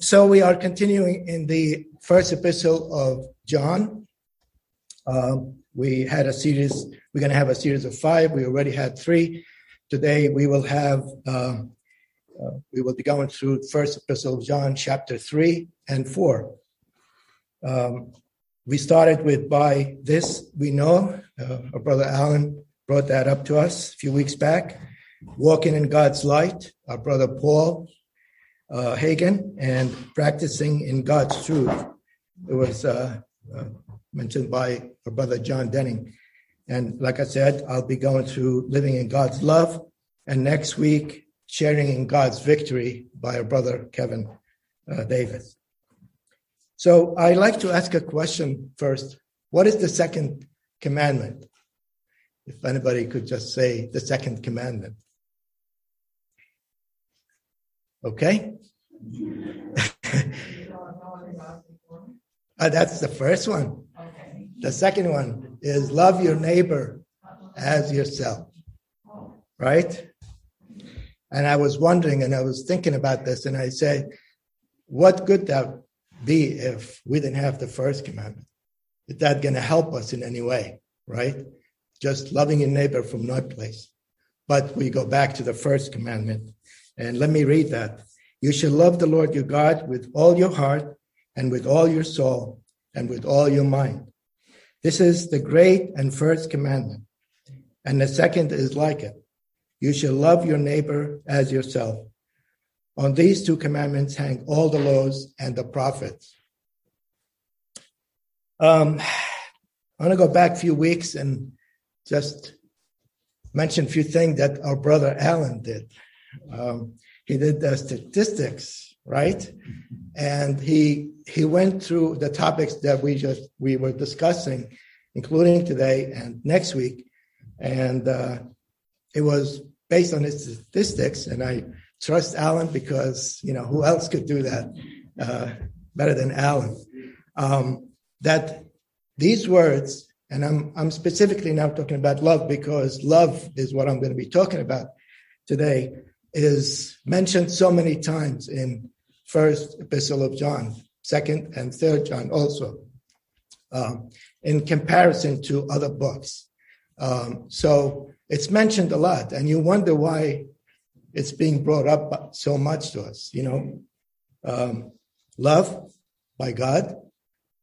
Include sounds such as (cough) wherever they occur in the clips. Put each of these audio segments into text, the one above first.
so we are continuing in the first epistle of John. Um, we had a series, we're going to have a series of five. We already had three. Today we will have, uh, uh, we will be going through first epistle of John, chapter three and four. Um, we started with by this we know. Uh, our brother Alan brought that up to us a few weeks back. Walking in God's light. Our brother Paul uh, Hagen and practicing in God's truth. It was uh, uh, mentioned by our brother John Denning. And like I said, I'll be going through living in God's love. And next week, sharing in God's victory by our brother Kevin uh, Davis. So I'd like to ask a question first. What is the second commandment? If anybody could just say the second commandment. Okay? (laughs) uh, that's the first one. The second one is love your neighbor as yourself. Right? And I was wondering and I was thinking about this and I say, what good that be if we didn't have the first commandment? Is that going to help us in any way? Right? Just loving your neighbor from no place. But we go back to the first commandment. And let me read that. You shall love the Lord your God with all your heart and with all your soul and with all your mind. This is the great and first commandment. And the second is like it. You shall love your neighbor as yourself. On these two commandments hang all the laws and the prophets. Um, I want to go back a few weeks and just mention a few things that our brother Alan did. Um, he did the statistics, right? And he he went through the topics that we just we were discussing, including today and next week, and uh, it was based on his statistics. And I trust Alan because you know who else could do that uh, better than Alan? Um, that these words, and I'm I'm specifically now talking about love because love is what I'm going to be talking about today is mentioned so many times in first epistle of John, second and third John also, um, in comparison to other books. Um, so it's mentioned a lot, and you wonder why it's being brought up so much to us. You know, um, love by God,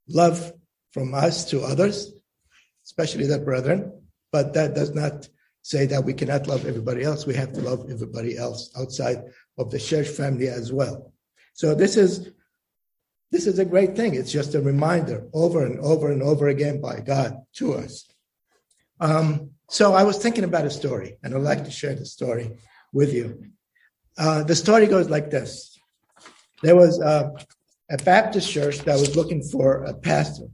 love from us to others, especially the brethren, but that does not say that we cannot love everybody else. We have to love everybody else outside of the church family as well. So this is this is a great thing. It's just a reminder over and over and over again by God to us. Um, so I was thinking about a story, and I'd like to share the story with you. Uh, the story goes like this: There was a, a Baptist church that was looking for a pastor,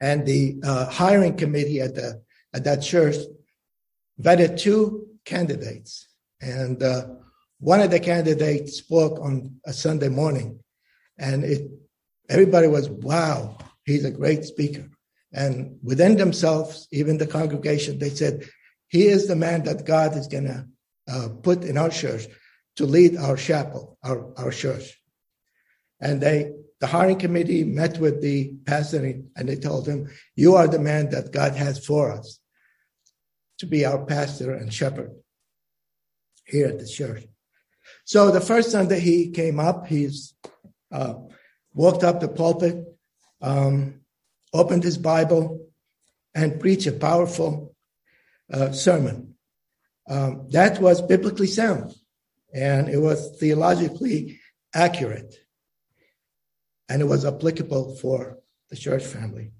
and the uh, hiring committee at the at that church vetted two candidates, and uh, one of the candidates spoke on a Sunday morning, and it everybody was wow, he's a great speaker. And within themselves, even the congregation, they said, he is the man that God is going to uh, put in our church to lead our chapel, our, our church. And they, the hiring committee met with the pastor and they told him, you are the man that God has for us to be our pastor and shepherd here at the church. So the first Sunday he came up, he's uh, walked up the pulpit, um, opened his Bible, and preached a powerful uh, sermon. Um, that was biblically sound, and it was theologically accurate, and it was applicable for the church family,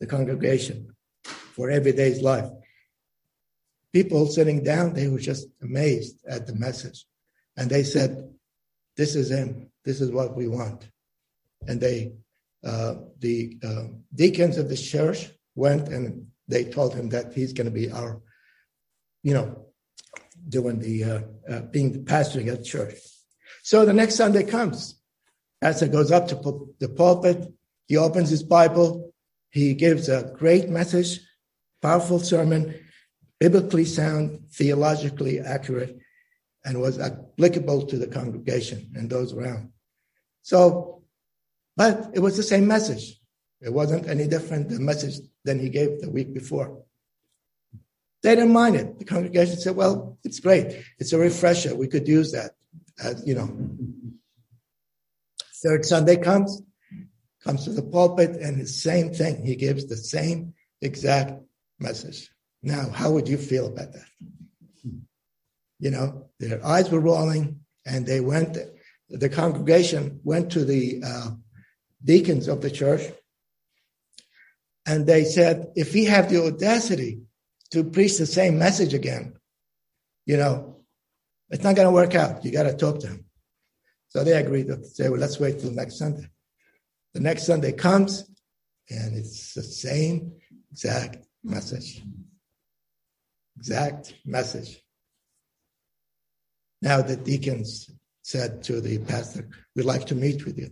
the congregation, for everyday's life people sitting down, they were just amazed at the message. And they said, This is him. This is what we want. And they, uh, the uh, deacons of the church went and they told him that he's going to be our, you know, doing the, uh, uh, being the pastoring at church. So the next Sunday comes. Pastor goes up to the pulpit. He opens his Bible. He gives a great message, powerful sermon biblically sound, theologically accurate, and was applicable to the congregation and those around. So, but it was the same message. It wasn't any different the message than he gave the week before. They didn't mind it. The congregation said, well, it's great. It's a refresher. We could use that. As, you know. Third Sunday comes, comes to the pulpit, and the same thing. He gives the same exact message. Now, how would you feel about that? You know, their eyes were rolling, and they went, the congregation went to the uh, deacons of the church, and they said, if we have the audacity to preach the same message again, you know, it's not going to work out. You got to talk to him. So they agreed to say, well, let's wait till next Sunday. The next Sunday comes, and it's the same exact message. Exact message. Now the deacons said to the pastor, We'd like to meet with you.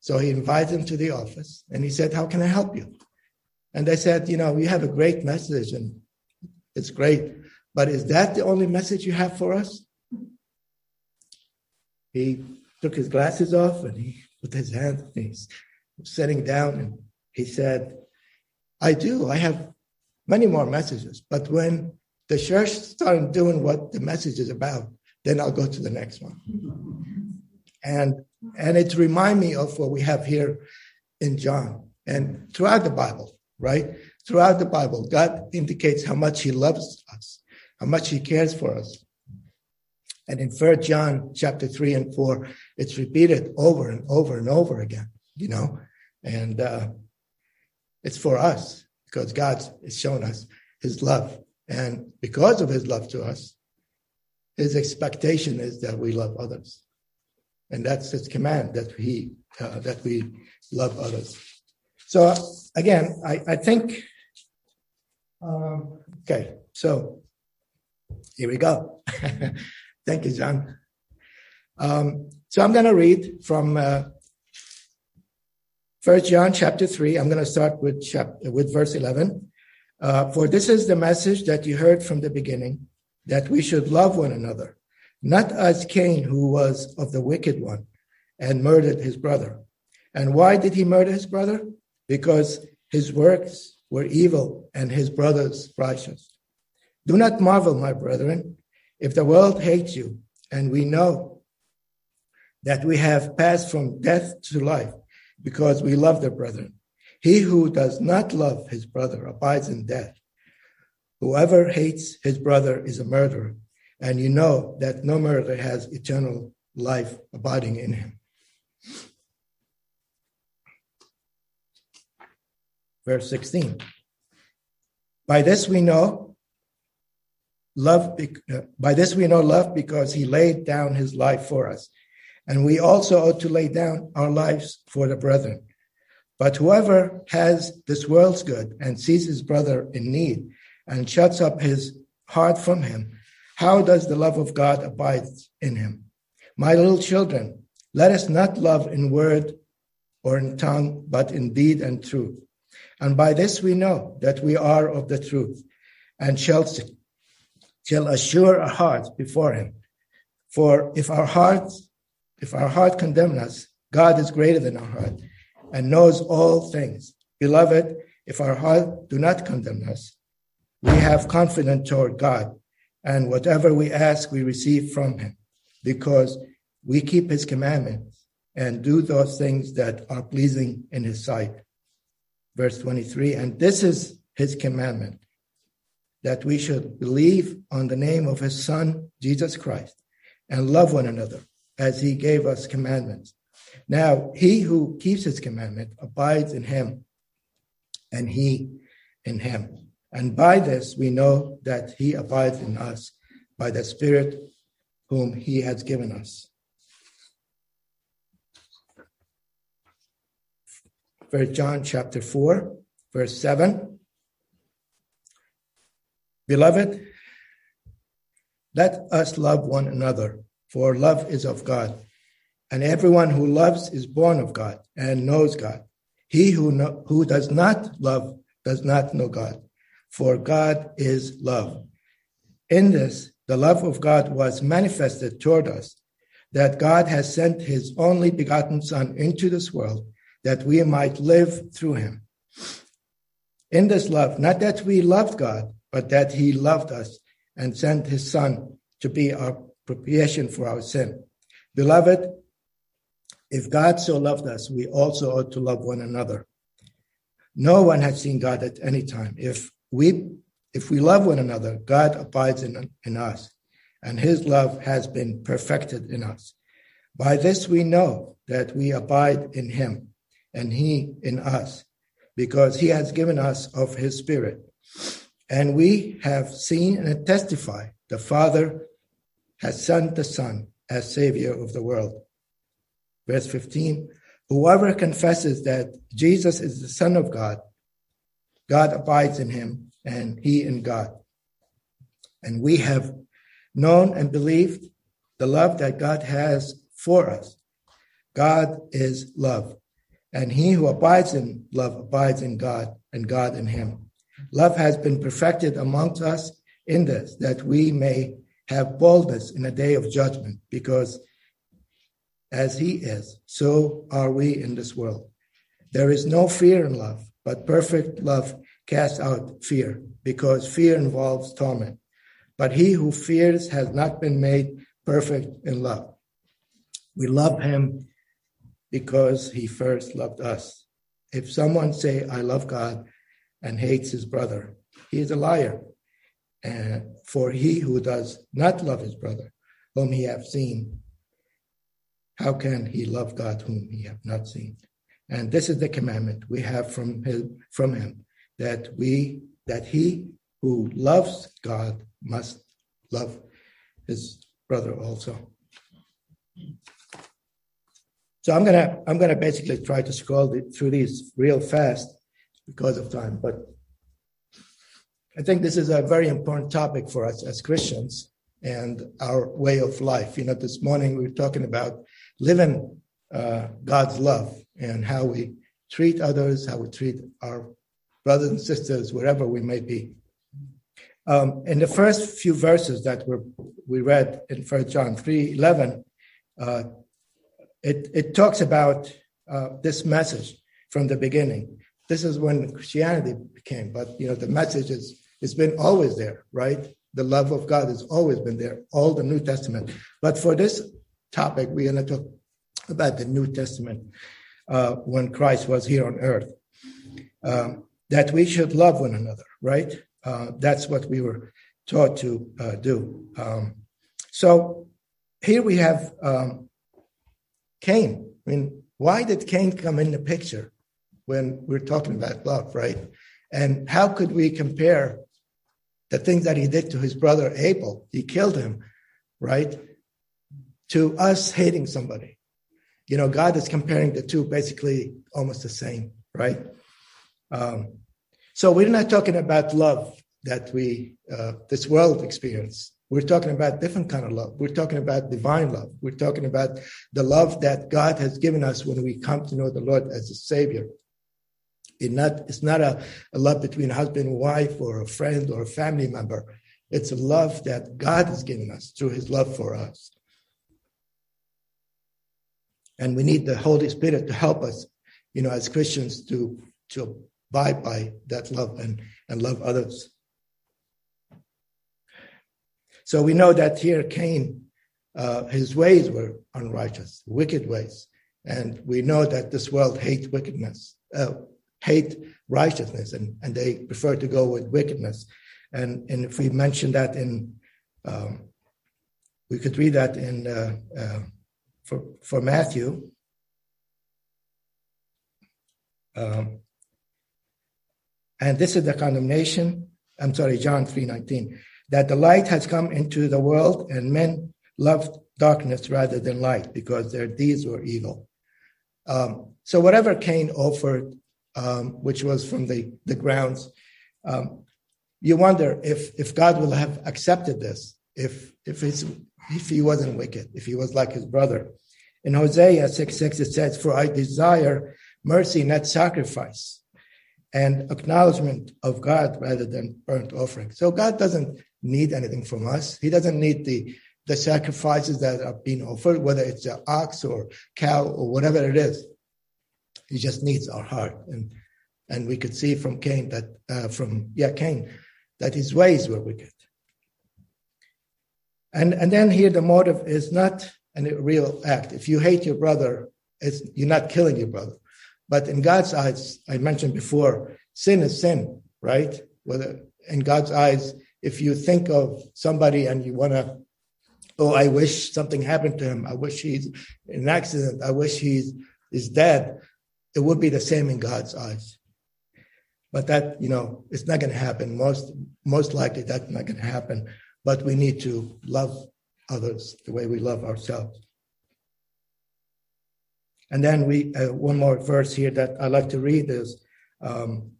So he invited him to the office and he said, How can I help you? And they said, You know, you have a great message and it's great, but is that the only message you have for us? He took his glasses off and he put his hand, he's sitting down and he said, I do. I have many more messages, but when the church started doing what the message is about, then I'll go to the next one. And and it remind me of what we have here in John and throughout the Bible, right? Throughout the Bible, God indicates how much He loves us, how much He cares for us. And in First John chapter three and four, it's repeated over and over and over again, you know, and uh, it's for us because God has shown us His love, and because of His love to us, His expectation is that we love others, and that's His command that He uh, that we love others. So again, I, I think um, okay, so here we go. (laughs) Thank you, John. Um, so I'm going to read from uh, First John chapter three. I'm going to start with chapter, with verse eleven. Uh, For this is the message that you heard from the beginning, that we should love one another, not as Cain, who was of the wicked one, and murdered his brother. And why did he murder his brother? Because his works were evil and his brothers righteous. Do not marvel, my brethren, if the world hates you, and we know that we have passed from death to life because we love the brethren. He who does not love his brother abides in death. Whoever hates his brother is a murderer, and you know that no murderer has eternal life abiding in him. verse 16. By this we know love, uh, by this we know love because he laid down his life for us. And we also ought to lay down our lives for the brethren. But whoever has this world's good and sees his brother in need and shuts up his heart from him, how does the love of God abide in him? My little children, let us not love in word or in tongue, but in deed and truth. And by this we know that we are of the truth and shall, shall assure our hearts before him. For if our hearts, if our heart condemn us, God is greater than our heart and knows all things. Beloved, if our heart do not condemn us, we have confidence toward God, and whatever we ask, we receive from him, because we keep his commandments and do those things that are pleasing in his sight verse 23. And this is his commandment that we should believe on the name of his son, Jesus Christ, and love one another as he gave us commandments. Now, he who keeps his commandment abides in him, and he in him. And by this we know that he abides in us by the Spirit whom he has given us. First John chapter 4, verse 7. Beloved, let us love one another, for love is of God. And everyone who loves is born of God and knows God. He who, know, who does not love does not know God, for God is love. In this, the love of God was manifested toward us, that God has sent his only begotten Son into this world that we might live through him. In this love, not that we loved God, but that he loved us and sent his Son to be our propitiation for our sin. Beloved, if God so loved us, we also ought to love one another. No one has seen God at any time. If we if we love one another, God abides in, in us, and his love has been perfected in us. By this we know that we abide in him, and he in us, because he has given us of his Spirit. And we have seen and testify the Father has sent the Son as Savior of the world. Verse 15 Whoever confesses that Jesus is the Son of God, God abides in him, and he in God. And we have known and believed the love that God has for us. God is love, and he who abides in love abides in God, and God in him. Love has been perfected amongst us in this, that we may have boldness in a day of judgment, because as he is, so are we in this world. There is no fear in love, but perfect love casts out fear, because fear involves torment. But he who fears has not been made perfect in love. We love him because he first loved us. If someone say, I love God and hates his brother, he is a liar. And for he who does not love his brother, whom he have seen, how can he love God whom he have not seen? And this is the commandment we have from him, from him that we that he who loves God must love his brother also. So I'm gonna I'm gonna basically try to scroll through these real fast because of time, but I think this is a very important topic for us as Christians and our way of life. You know, this morning we were talking about living uh, God's love and how we treat others, how we treat our brothers and sisters, wherever we may be. Um, in the first few verses that were, we read in 1 John 3 11, uh, it, it talks about uh, this message from the beginning. This is when Christianity became, but you know the message is it's been always there, right? The love of God has always been there, all the New Testament. But for this topic, we're going to talk about the New Testament uh, when Christ was here on earth. Um, that we should love one another, right? Uh, that's what we were taught to uh, do. Um, so here we have um, Cain. I mean, why did Cain come in the picture when we're talking about love, right? And how could we compare the things that he did to his brother Abel? He killed him, right? To us hating somebody. You know, God is comparing the two basically almost the same, right? Um, so we're not talking about love that we uh, this world experience. We're talking about different kind of love. We're talking about divine love. We're talking about the love that God has given us when we come to know the Lord as a Savior. It not, it's not a, a love between husband and wife or a friend or a family member. It's a love that God has given us through His love for us. And we need the Holy Spirit to help us, you know, as Christians to to abide by that love and, and love others. So we know that here Cain, uh, his ways were unrighteous, wicked ways. And we know that this world hates wickedness, uh, hate righteousness, and, and they prefer to go with wickedness. And, and if we mention that in, um, we could read that in uh, uh for, for Matthew. Um, and this is the condemnation. I'm sorry, John 3:19, that the light has come into the world and men loved darkness rather than light because their deeds were evil. Um, so whatever Cain offered, um, which was from the, the grounds, um, you wonder if, if God will have accepted this, if, if, it's, if he wasn't wicked, if he was like his brother. In Hosea 6 6, it says, For I desire mercy, not sacrifice and acknowledgement of God rather than burnt offering. So God doesn't need anything from us. He doesn't need the the sacrifices that are being offered, whether it's an ox or cow or whatever it is. He just needs our heart. And and we could see from Cain that uh, from yeah Cain that his ways were wicked. And and then here the motive is not a real act. If you hate your brother, you're not killing your brother. But in God's eyes, I mentioned before, sin is sin, right? Whether in God's eyes, if you think of somebody and you want to, oh, I wish something happened to him. I wish he's in an accident. I wish he's is dead. It would be the same in God's eyes. But that, you know, it's not going to happen. Most, most likely that's not going to happen. But we need to love others the way we love ourselves. And then we, uh, one more verse here that I like to read is um,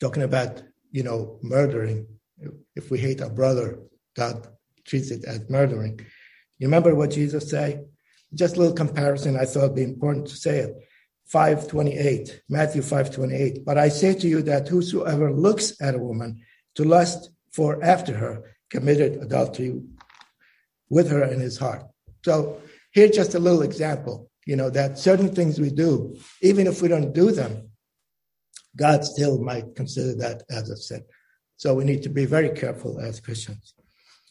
talking about, you know, murdering. If we hate our brother, God treats it as murdering. You remember what Jesus said? Just a little comparison. I thought it'd be important to say it. 528, Matthew 528. But I say to you that whosoever looks at a woman to lust for after her committed adultery with her in his heart. So here's just a little example, you know, that certain things we do, even if we don't do them, God still might consider that as a sin. So we need to be very careful as Christians.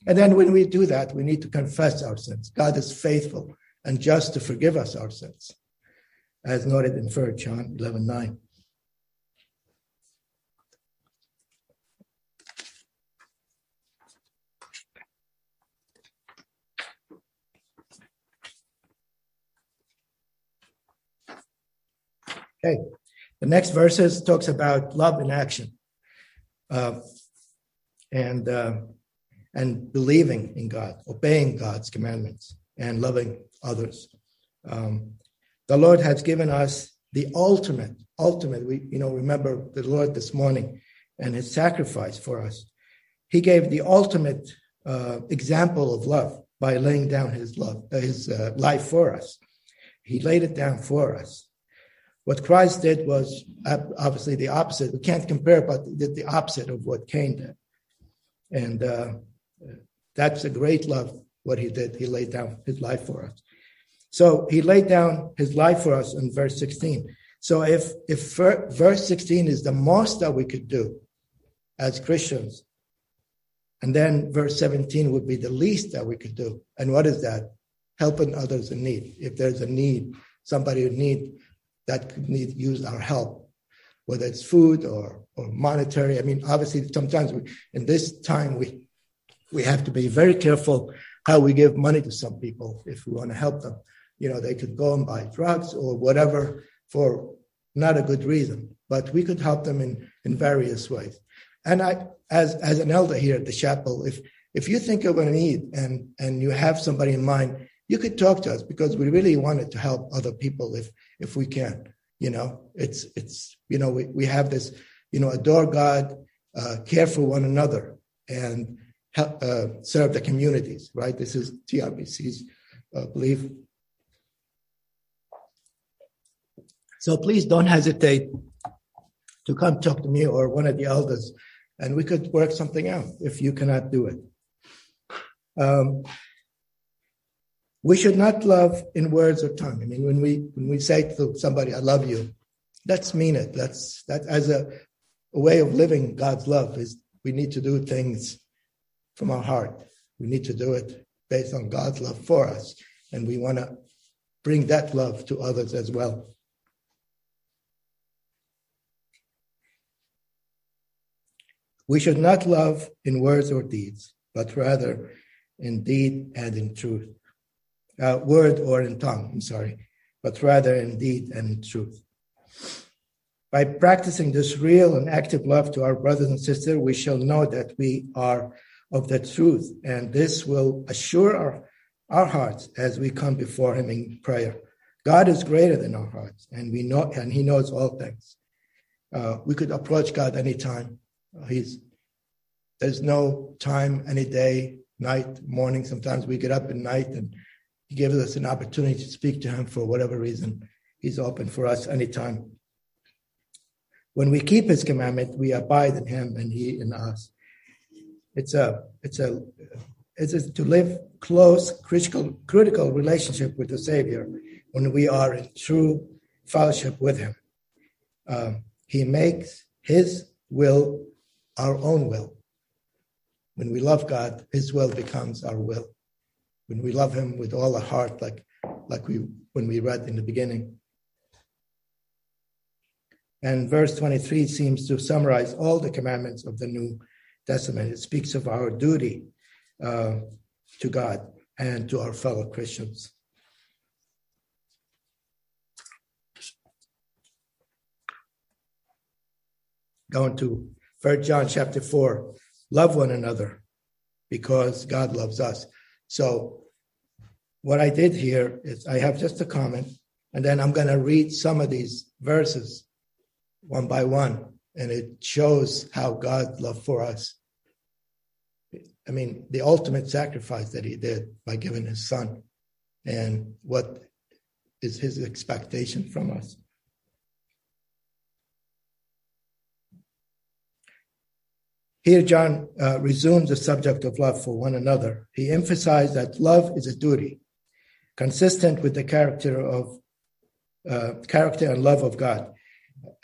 And then when we do that, we need to confess our sins. God is faithful and just to forgive us our sins, as noted in 1 John 11 9. Okay, the next verses talks about love in action, uh, and uh, and believing in God, obeying God's commandments, and loving others. Um, the Lord has given us the ultimate, ultimate. We you know remember the Lord this morning and His sacrifice for us. He gave the ultimate uh, example of love by laying down His love, His uh, life for us. He laid it down for us. What Christ did was obviously the opposite. We can't compare, but did the opposite of what Cain did. And uh, that's a great love, what he did. He laid down his life for us. So he laid down his life for us in verse 16. So if, if verse 16 is the most that we could do as Christians, and then verse 17 would be the least that we could do. And what is that? Helping others in need. If there's a need, somebody who need that could need use our help, whether it's food or or monetary. I mean, obviously, sometimes we, in this time we we have to be very careful how we give money to some people if we want to help them. You know, they could go and buy drugs or whatever for not a good reason, but we could help them in in various ways. And I, as as an elder here at the chapel, if if you think of a need and and you have somebody in mind, you could talk to us because we really wanted to help other people if if we can. You know, it's it's you know we we have this you know adore God, uh, care for one another, and help uh, serve the communities. Right. This is TRBC's uh, belief. So please don't hesitate to come talk to me or one of the elders, and we could work something out if you cannot do it. Um, we should not love in words or tongue. I mean, when we when we say to somebody, "I love you," let's mean it. That's that as a, a way of living God's love is we need to do things from our heart. We need to do it based on God's love for us, and we want to bring that love to others as well. We should not love in words or deeds, but rather in deed and in truth uh, word or in tongue, I'm sorry, but rather in deed and in truth. By practicing this real and active love to our brothers and sisters, we shall know that we are of the truth, and this will assure our, our hearts as we come before Him in prayer. God is greater than our hearts, and we know, and He knows all things. Uh, we could approach God anytime. He's there's no time, any day, night, morning. Sometimes we get up at night and he gives us an opportunity to speak to him for whatever reason. He's open for us anytime. When we keep his commandment, we abide in him and he in us. it's a it's a it's a, to live close critical critical relationship with the Savior when we are in true fellowship with Him. Um, he makes His will our own will. When we love God, His will becomes our will. When we love Him with all our heart, like like we when we read in the beginning. And verse 23 seems to summarize all the commandments of the New Testament. It speaks of our duty uh, to God and to our fellow Christians. Going to 1 John chapter 4 love one another because God loves us. So, what I did here is I have just a comment, and then I'm going to read some of these verses one by one, and it shows how God loved for us. I mean, the ultimate sacrifice that he did by giving his son, and what is his expectation from us. Here, John uh, resumes the subject of love for one another. He emphasized that love is a duty, consistent with the character of uh, character and love of God.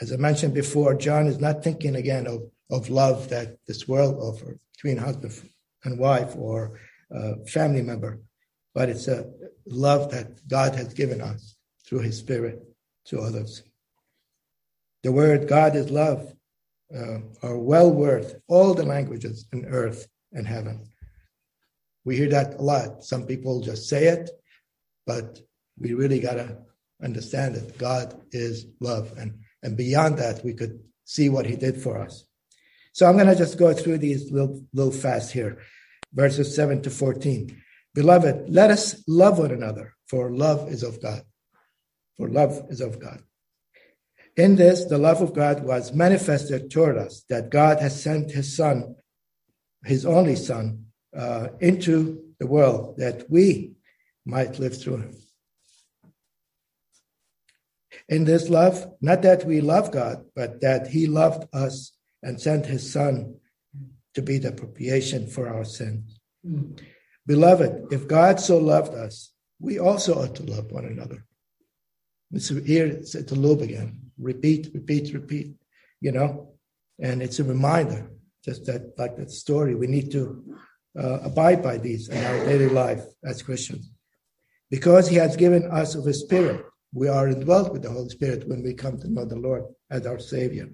As I mentioned before, John is not thinking again of, of love that this world offers between husband and wife or uh, family member, but it's a love that God has given us through His Spirit to others. The word God is love uh, are well worth all the languages in earth and heaven. We hear that a lot. Some people just say it, but we really got to understand it. God is love. And, and beyond that, we could see what he did for us. So I'm going to just go through these little, little fast here verses 7 to 14. Beloved, let us love one another, for love is of God. For love is of God. In this, the love of God was manifested toward us, that God has sent his Son, his only Son, uh, into the world that we might live through him. In this love, not that we love God, but that he loved us and sent his Son to be the propitiation for our sins. Mm. Beloved, if God so loved us, we also ought to love one another. So here it's at the loop again. Repeat, repeat, repeat, you know? And it's a reminder, just that, like that story, we need to uh, abide by these in our daily life as Christians. Because he has given us of his spirit, we are indwelt with the Holy Spirit when we come to know the Lord as our Savior.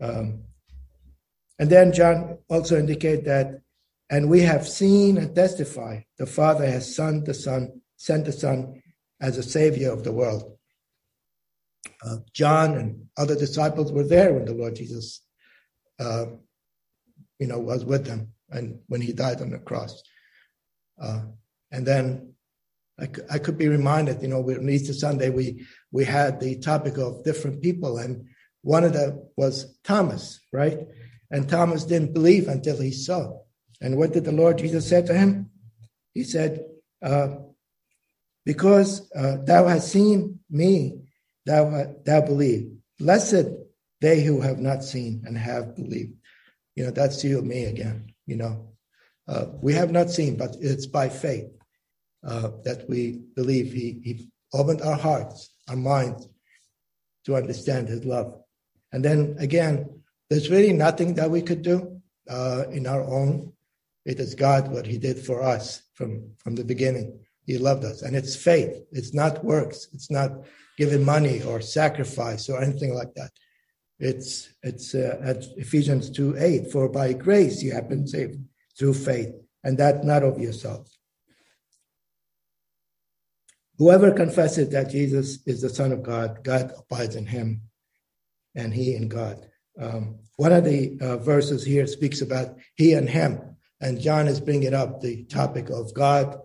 Um, and then John also indicate that, and we have seen and testify the Father has sent the Son, sent the Son as a Savior of the world. Uh, John and other disciples were there when the Lord Jesus, uh, you know, was with them and when he died on the cross. Uh, and then I, I could be reminded, you know, on Easter Sunday we we had the topic of different people, and one of them was Thomas, right? And Thomas didn't believe until he saw. And what did the Lord Jesus say to him? He said, uh, Because uh, thou hast seen me, thou, thou believe. Blessed they who have not seen and have believed. You know, that's you and me again. You know, uh, we have not seen, but it's by faith uh, that we believe he, he opened our hearts, our minds to understand his love. And then again, there's really nothing that we could do uh, in our own. It is God what He did for us from from the beginning. He loved us, and it's faith. It's not works. It's not giving money or sacrifice or anything like that. It's it's uh, at Ephesians two eight. For by grace you have been saved through faith, and that not of yourself. Whoever confesses that Jesus is the Son of God, God abides in him, and he in God. Um, one of the uh, verses here speaks about he and him, and John is bringing up the topic of God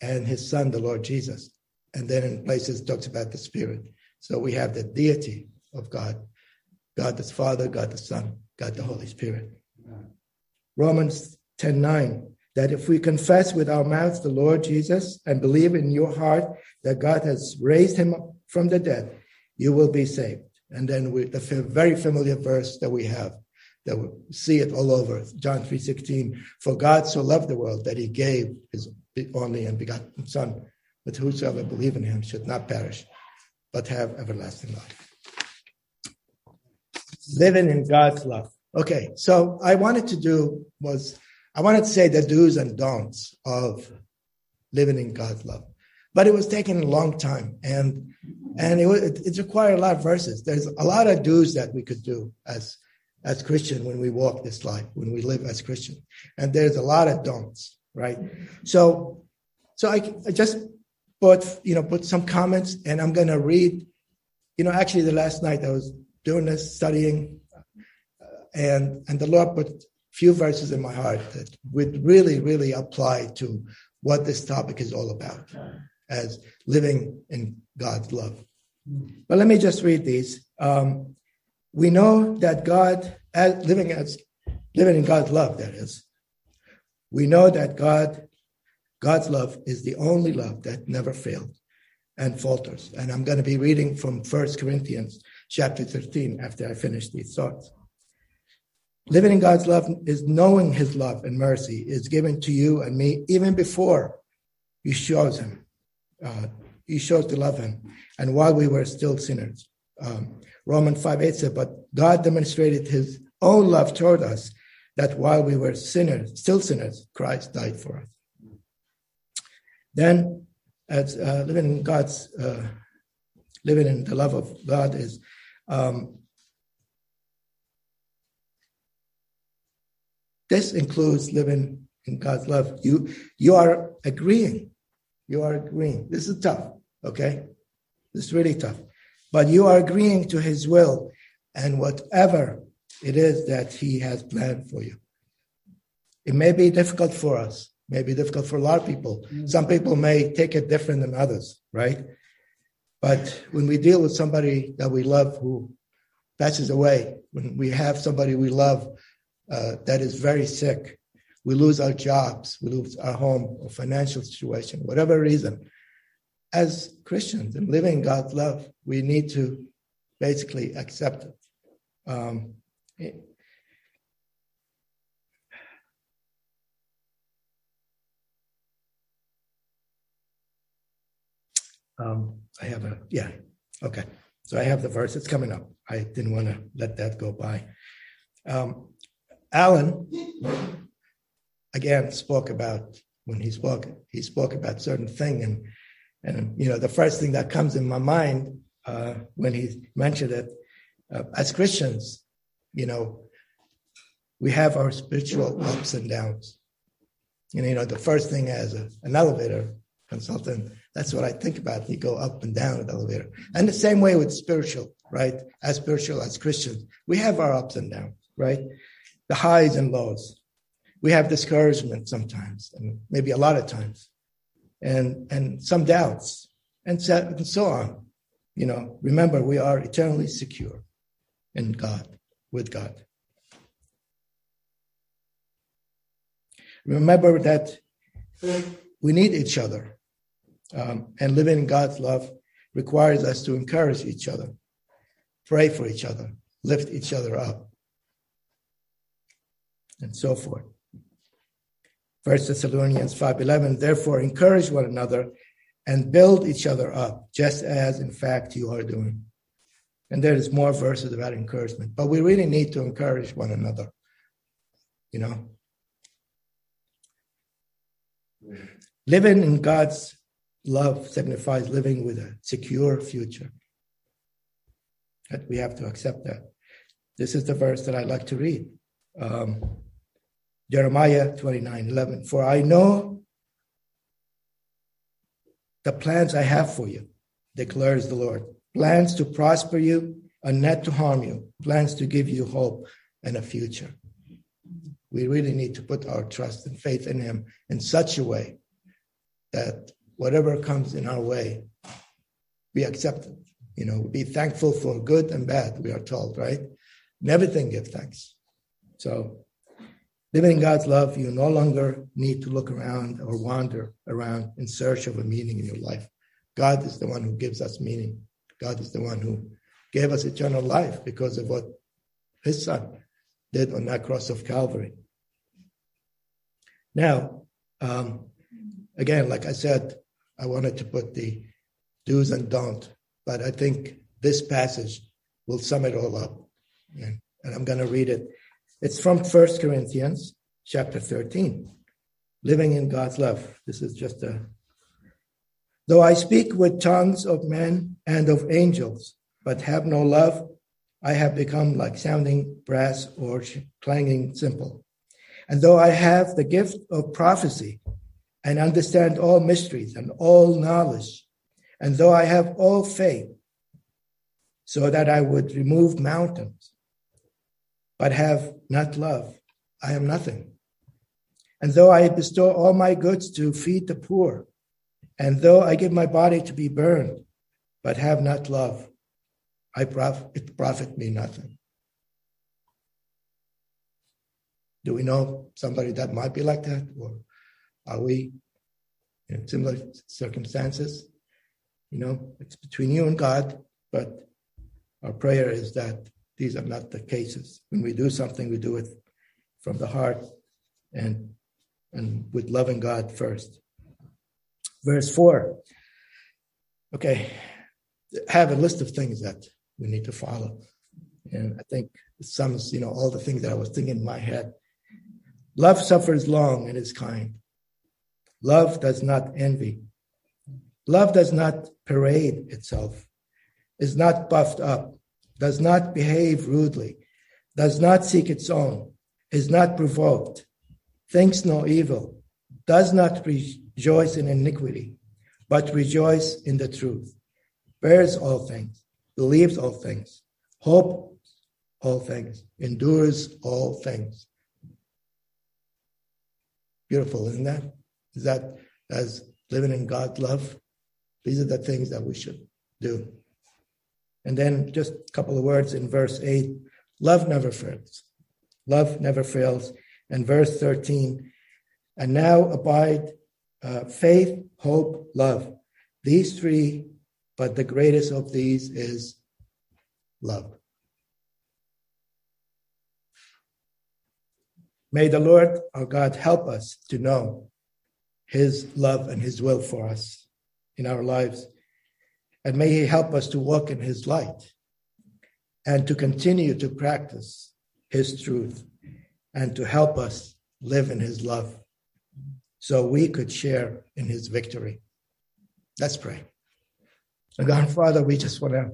and his son, the Lord Jesus. And then in places talks about the Spirit. So we have the deity of God, God the Father, God the Son, God the Holy Spirit. Romans 10 9, that if we confess with our mouths the Lord Jesus and believe in your heart that God has raised him from the dead, you will be saved. And then we, the very familiar verse that we have that we see it all over. John 3.16, for God so loved the world that he gave his only and begotten son, that whosoever believe in him should not perish, but have everlasting life. Living in God's love. Okay, so I wanted to do was I wanted to say the do's and don'ts of living in God's love, but it was taking a long time, and and it, it required a lot of verses. There's a lot of do's that we could do as as Christian when we walk this life, when we live as Christian, and there's a lot of don'ts, right? So, so I, I just put you know put some comments, and I'm going to read. You know, actually, the last night I was doing this studying and and the Lord put few verses in my heart that would really, really apply to what this topic is all about as living in God's love. But let me just read these. Um, we know that God, as living as living in God's love, that is, we know that God, God's love is the only love that never fails and falters. And I'm going to be reading from First Corinthians chapter 13 after I finish these thoughts. Living in God's love is knowing his love and mercy is given to you and me even before you chose him. Uh, you chose to love him. And while we were still sinners. Um, Romans 5 8 said, But God demonstrated his own love toward us, that while we were sinners, still sinners, Christ died for us. Then, as uh, living in God's, uh, living in the love of God is um, This includes living in God's love. You, you are agreeing. You are agreeing. This is tough, okay? This is really tough. But you are agreeing to his will and whatever it is that he has planned for you. It may be difficult for us, may be difficult for a lot of people. Some people may take it different than others, right? But when we deal with somebody that we love who passes away, when we have somebody we love uh, that is very sick. We lose our jobs, we lose our home or financial situation, whatever reason. As Christians and living God's love, we need to basically accept it. Um, um, I have a, yeah, okay. So I have the verse, it's coming up. I didn't want to let that go by. Um, Alan, again, spoke about when he spoke, he spoke about certain thing, and and you know the first thing that comes in my mind uh, when he mentioned it, uh, as Christians, you know, we have our spiritual ups and downs. And you know, the first thing as a, an elevator consultant, that's what I think about. You go up and down the elevator, and the same way with spiritual, right? As spiritual as Christians, we have our ups and downs, right? the highs and lows. We have discouragement sometimes, and maybe a lot of times, and and some doubts, and so, and so on. You know, remember we are eternally secure in God, with God. Remember that we need each other, um, and living in God's love requires us to encourage each other, pray for each other, lift each other up and so forth. First Thessalonians 5:11 therefore encourage one another and build each other up just as in fact you are doing. And there is more verses about encouragement, but we really need to encourage one another. You know. Living in God's love signifies living with a secure future. That we have to accept that. This is the verse that I like to read. Um, Jeremiah 29 11. For I know the plans I have for you, declares the Lord. Plans to prosper you and not to harm you, plans to give you hope and a future. We really need to put our trust and faith in Him in such a way that whatever comes in our way, we accept it. You know, be thankful for good and bad, we are told, right? In everything give thanks. So Living in God's love, you no longer need to look around or wander around in search of a meaning in your life. God is the one who gives us meaning. God is the one who gave us eternal life because of what his son did on that cross of Calvary. Now, um, again, like I said, I wanted to put the do's and don't, but I think this passage will sum it all up. And, and I'm going to read it. It's from First Corinthians chapter 13, living in God's love. This is just a. Though I speak with tongues of men and of angels, but have no love, I have become like sounding brass or clanging cymbal. And though I have the gift of prophecy and understand all mysteries and all knowledge, and though I have all faith, so that I would remove mountains, but have not love, I am nothing. And though I bestow all my goods to feed the poor, and though I give my body to be burned, but have not love, I prof- it profit me nothing. Do we know somebody that might be like that? Or are we in similar circumstances? You know, it's between you and God, but our prayer is that these are not the cases. When we do something, we do it from the heart and, and with loving God first. Verse 4. Okay, have a list of things that we need to follow. And I think it sums, you know, all the things that I was thinking in my head. Love suffers long and is kind. Love does not envy. Love does not parade itself, is not puffed up, does not behave rudely, does not seek its own, is not provoked, thinks no evil, does not rejoice in iniquity, but rejoice in the truth, bears all things, believes all things, hopes all things, endures all things. Beautiful, isn't that? Is that as living in God's love? These are the things that we should do. And then just a couple of words in verse 8 love never fails. Love never fails. And verse 13, and now abide uh, faith, hope, love. These three, but the greatest of these is love. May the Lord our God help us to know his love and his will for us in our lives. And may he help us to walk in his light and to continue to practice his truth and to help us live in his love so we could share in his victory. Let's pray. So God, Father, we just want to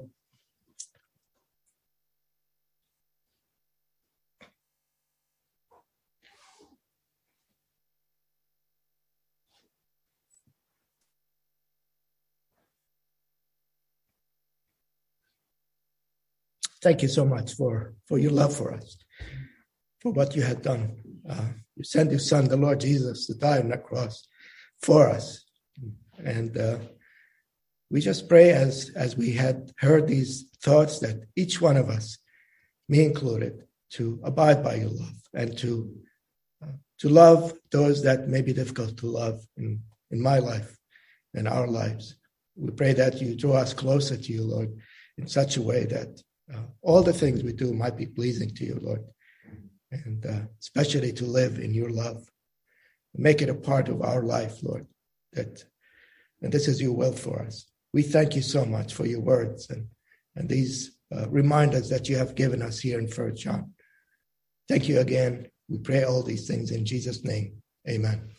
thank you so much for, for your love for us, for what you had done. Uh, you sent your son, the Lord Jesus, to die on the cross for us. And uh, we just pray as, as we had heard these thoughts that each one of us, me included, to abide by your love and to uh, to love those that may be difficult to love in, in my life and our lives. We pray that you draw us closer to you, Lord, in such a way that uh, all the things we do might be pleasing to you, Lord, and uh, especially to live in your love. Make it a part of our life, Lord, that and this is your will for us. We thank you so much for your words and, and these uh, reminders that you have given us here in First John. Thank you again. We pray all these things in Jesus' name. Amen.